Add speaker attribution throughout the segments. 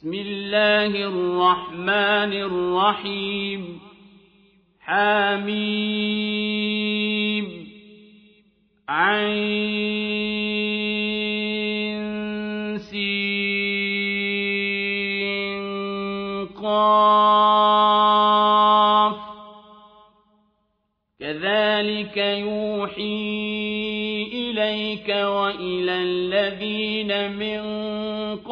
Speaker 1: بسم الله الرحمن الرحيم. حميم. عين. سين. قاف. كذلك يوحي إليك وإلى الذين من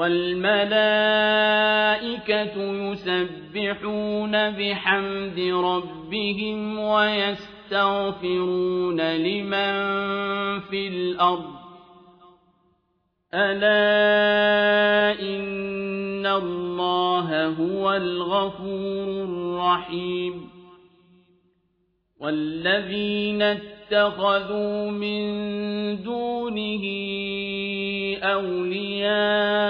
Speaker 1: والملائكة يسبحون بحمد ربهم ويستغفرون لمن في الأرض. ألا إن الله هو الغفور الرحيم. والذين اتخذوا من دونه أولياء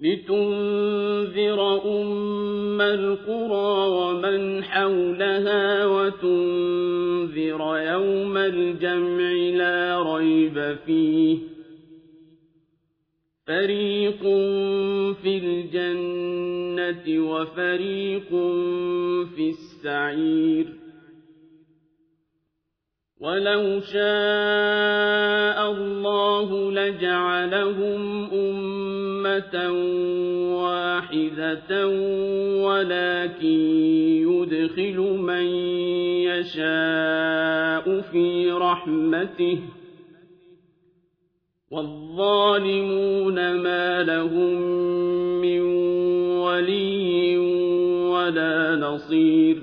Speaker 1: لتنذر أم القرى ومن حولها وتنذر يوم الجمع لا ريب فيه. فريق في الجنة وفريق في السعير. ولو شاء الله لجعلهم أمة واحدة ولكن يدخل من يشاء في رحمته والظالمون ما لهم من ولي ولا نصير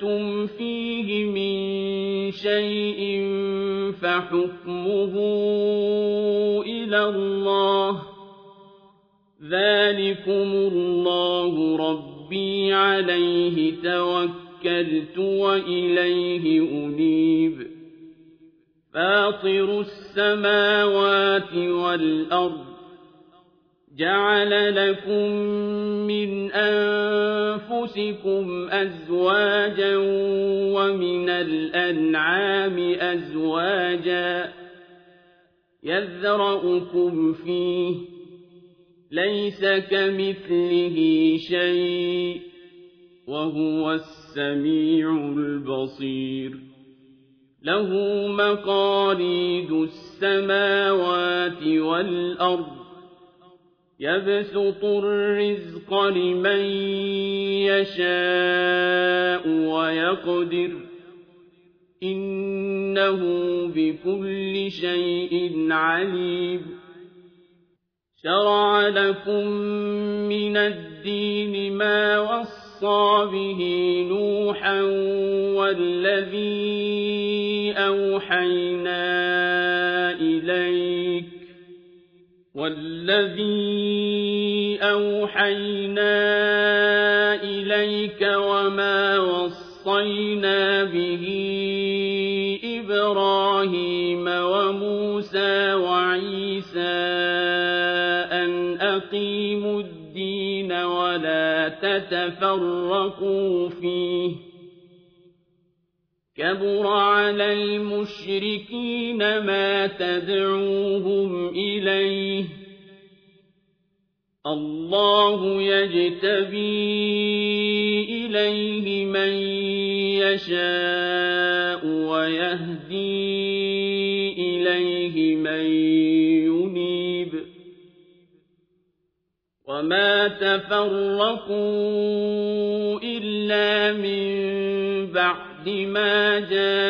Speaker 1: اختلفتم فيه من شيء فحكمه إلى الله ذلكم الله ربي عليه توكلت وإليه أنيب فاطر السماوات والأرض جعل لكم من أنفسكم أزواجا ومن الأنعام أزواجا يذرأكم فيه ليس كمثله شيء وهو السميع البصير. له مقاليد السماوات والأرض يبسط الرزق لمن يشاء ويقدر إنه بكل شيء عليم. شرع لكم من الدين ما وصى به نوحا والذي أوحينا والذي أوحينا إليك وما وصينا به إبراهيم وموسى وعيسى أن أقيموا الدين ولا تتفرقوا فيه كبر على المشركين ما تدعوهم إليه الله يجتبي إليه من يشاء ويهدي إليه من ينيب. وما تفرقوا إلا من بعد ما جاءهم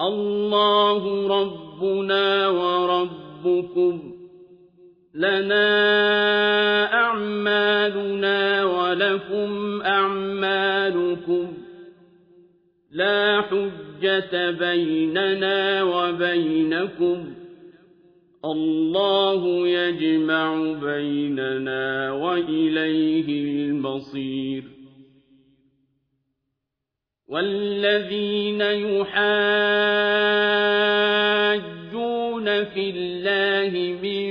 Speaker 1: الله ربنا وربكم لنا أعمالنا ولكم أعمالكم لا حجة بيننا وبينكم الله يجمع بيننا وإليه المصير والذين يحاجون في الله من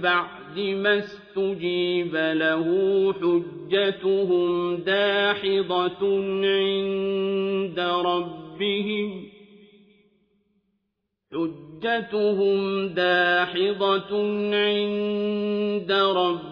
Speaker 1: بعد ما استجيب له حجتهم داحضة عند ربهم حجتهم داحضة عند ربهم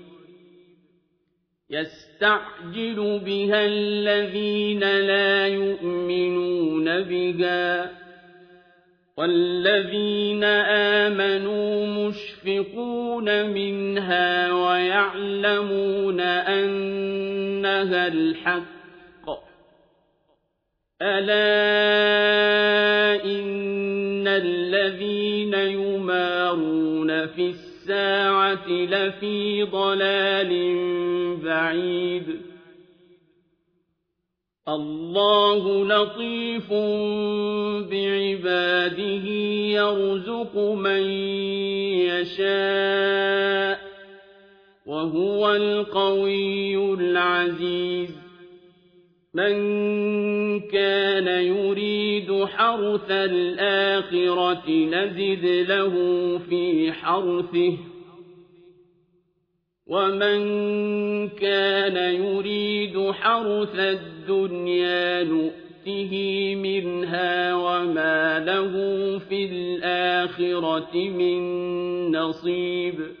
Speaker 1: يستعجل بها الذين لا يؤمنون بها والذين آمنوا مشفقون منها ويعلمون أنها الحق. ألا إن الذين يمارون في الساعة لفي ضلال بعيد. الله لطيف بعباده يرزق من يشاء وهو القوي العزيز. من كان يريد حرث الآخرة نزد له في حرثه ومن كان يريد حرث الدنيا نؤته منها وما له في الآخرة من نصيب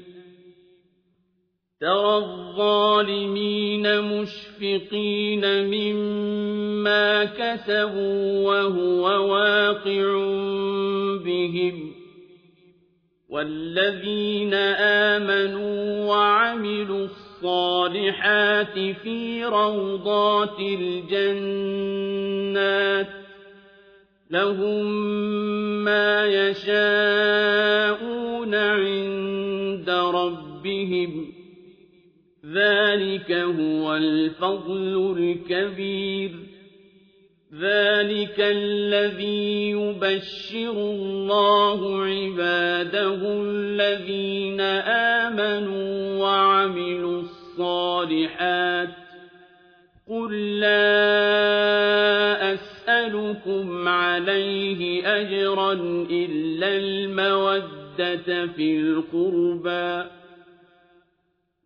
Speaker 1: ترى الظالمين مشفقين مما كسبوا وهو واقع بهم والذين آمنوا وعملوا الصالحات في روضات الجنات لهم ما يشاءون عند ربهم ذلك هو الفضل الكبير ذلك الذي يبشر الله عباده الذين آمنوا وعملوا الصالحات قل لا أسألكم عليه أجرا إلا المودة في القربى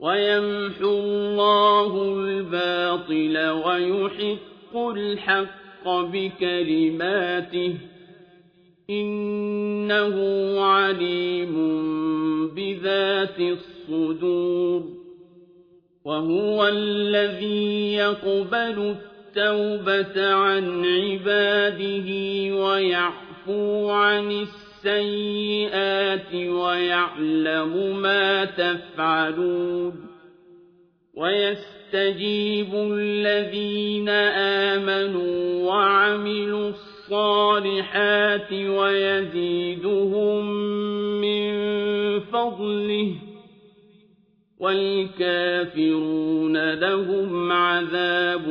Speaker 1: ويمحو الله الباطل ويحق الحق بكلماته إنه عليم بذات الصدور وهو الذي يقبل التوبة عن عباده ويعفو عن السوء السيئات ويعلم ما تفعلون ويستجيب الذين آمنوا وعملوا الصالحات ويزيدهم من فضله والكافرون لهم عذاب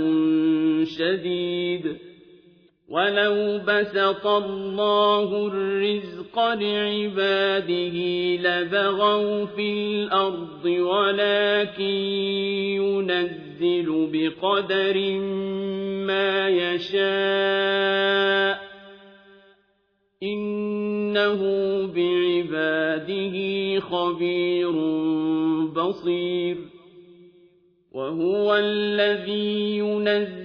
Speaker 1: شديد ولو بسط الله الرزق لعباده لبغوا في الأرض ولكن ينزل بقدر ما يشاء إنه بعباده خبير بصير وهو الذي ينزل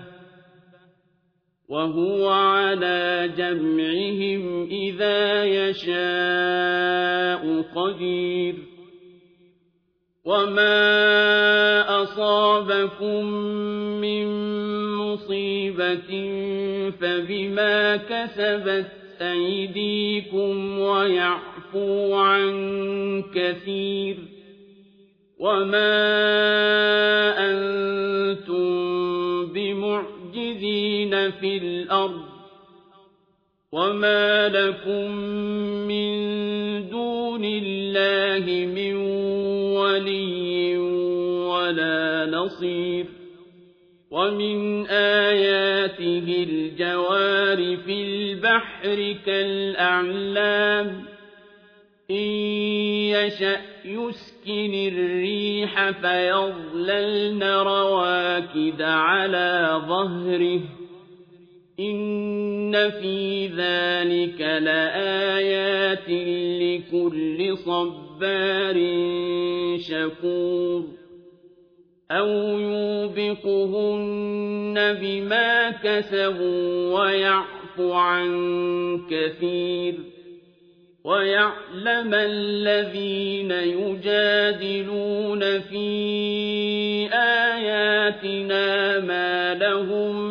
Speaker 1: وهو على جمعهم إذا يشاء قدير. وما أصابكم من مصيبة فبما كسبت أيديكم ويعفو عن كثير. وما بمعجزين في الأرض وما لكم من دون الله من ولي ولا نصير ومن آياته الجوار في البحر كالأعلام إن يشأ يسكن الريح فيظللن رواكد على ظهره إن في ذلك لآيات لكل صبار شكور أو يوبقهن بما كسبوا ويعفو عن كثير ويعلم الذين يجادلون في آياتنا ما لهم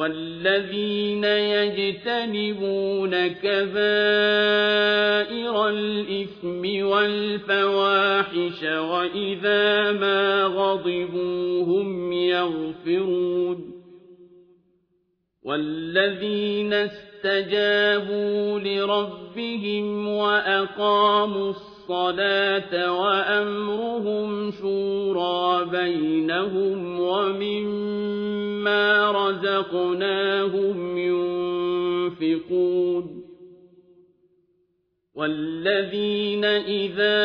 Speaker 1: والذين يجتنبون كبائر الإثم والفواحش وإذا ما غضبوا هم يغفرون والذين استجابوا لربهم وأقاموا الصلاة وأمرهم شورى بينهم ومما رزقناهم ينفقون والذين إذا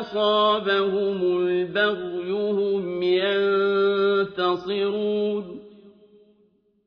Speaker 1: أصابهم البغي هم ينتصرون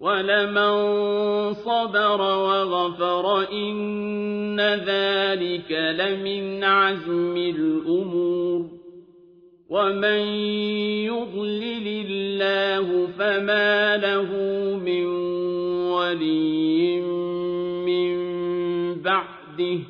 Speaker 1: ولمن صبر وغفر إن ذلك لمن عزم الأمور ومن يضلل الله فما له من ولي من بعده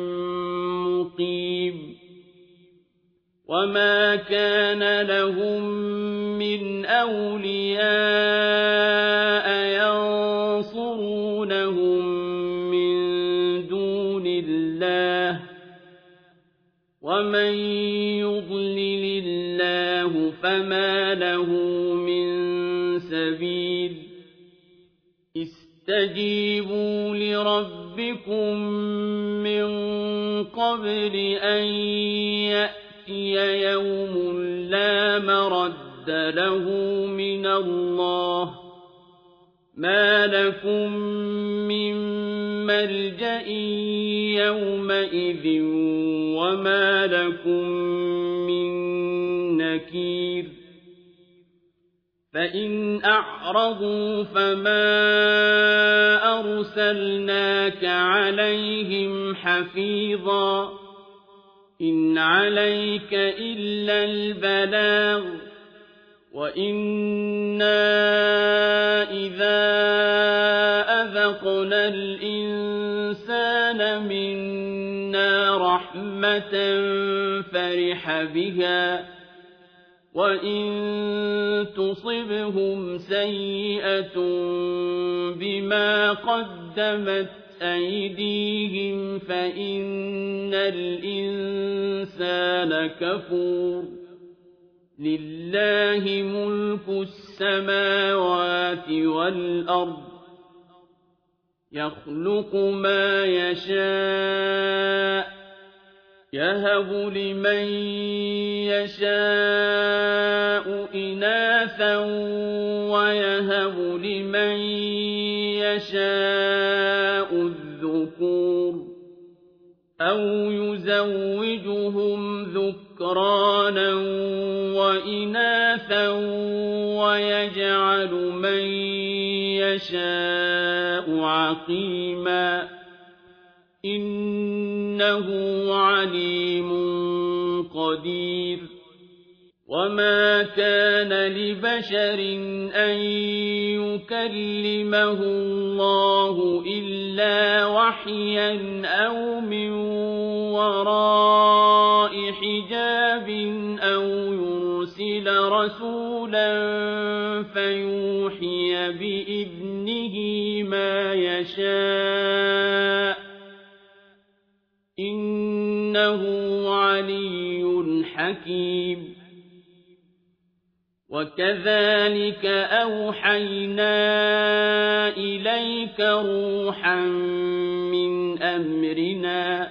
Speaker 1: وما كان لهم من أولياء ينصرونهم من دون الله ومن يضلل الله فما له من سبيل استجيبوا لربكم من قبل أن يأتي يأتي يوم لا مرد له من الله. ما لكم من ملجأ يومئذ وما لكم من نكير. فإن أعرضوا فما أرسلناك عليهم حفيظا. إن عليك إلا البلاغ وإنا إذا أذقنا الإنسان منا رحمة فرح بها وإن تصبهم سيئة بما قدمت أيديهم فإن الإنسان كفور. لله ملك السماوات والأرض. يخلق ما يشاء يهب لمن يشاء إناثا ويهب لمن يشاء يزوجهم ذكرانا وإناثا ويجعل من يشاء عقيما إِنَّهُ عَلِيمٌ قَدِيرٌ وَمَا كَانَ لِبَشَرٍ أَن يُكَلِّمَهُ اللَّهُ إِلَّا وَحْيًا أَوْ مِن وَرَاءِ حِجَابٍ أَوْ يُرْسِلَ رَسُولًا فَيُوحِيَ بِإِذْنِهِ مَا يَشَاءُ ۚ إِنَّهُ عَلِيٌّ حَكِيمٌ وَكَذَٰلِكَ أَوْحَيْنَا إِلَيْكَ رُوحًا مِّنْ أَمْرِنَا ۚ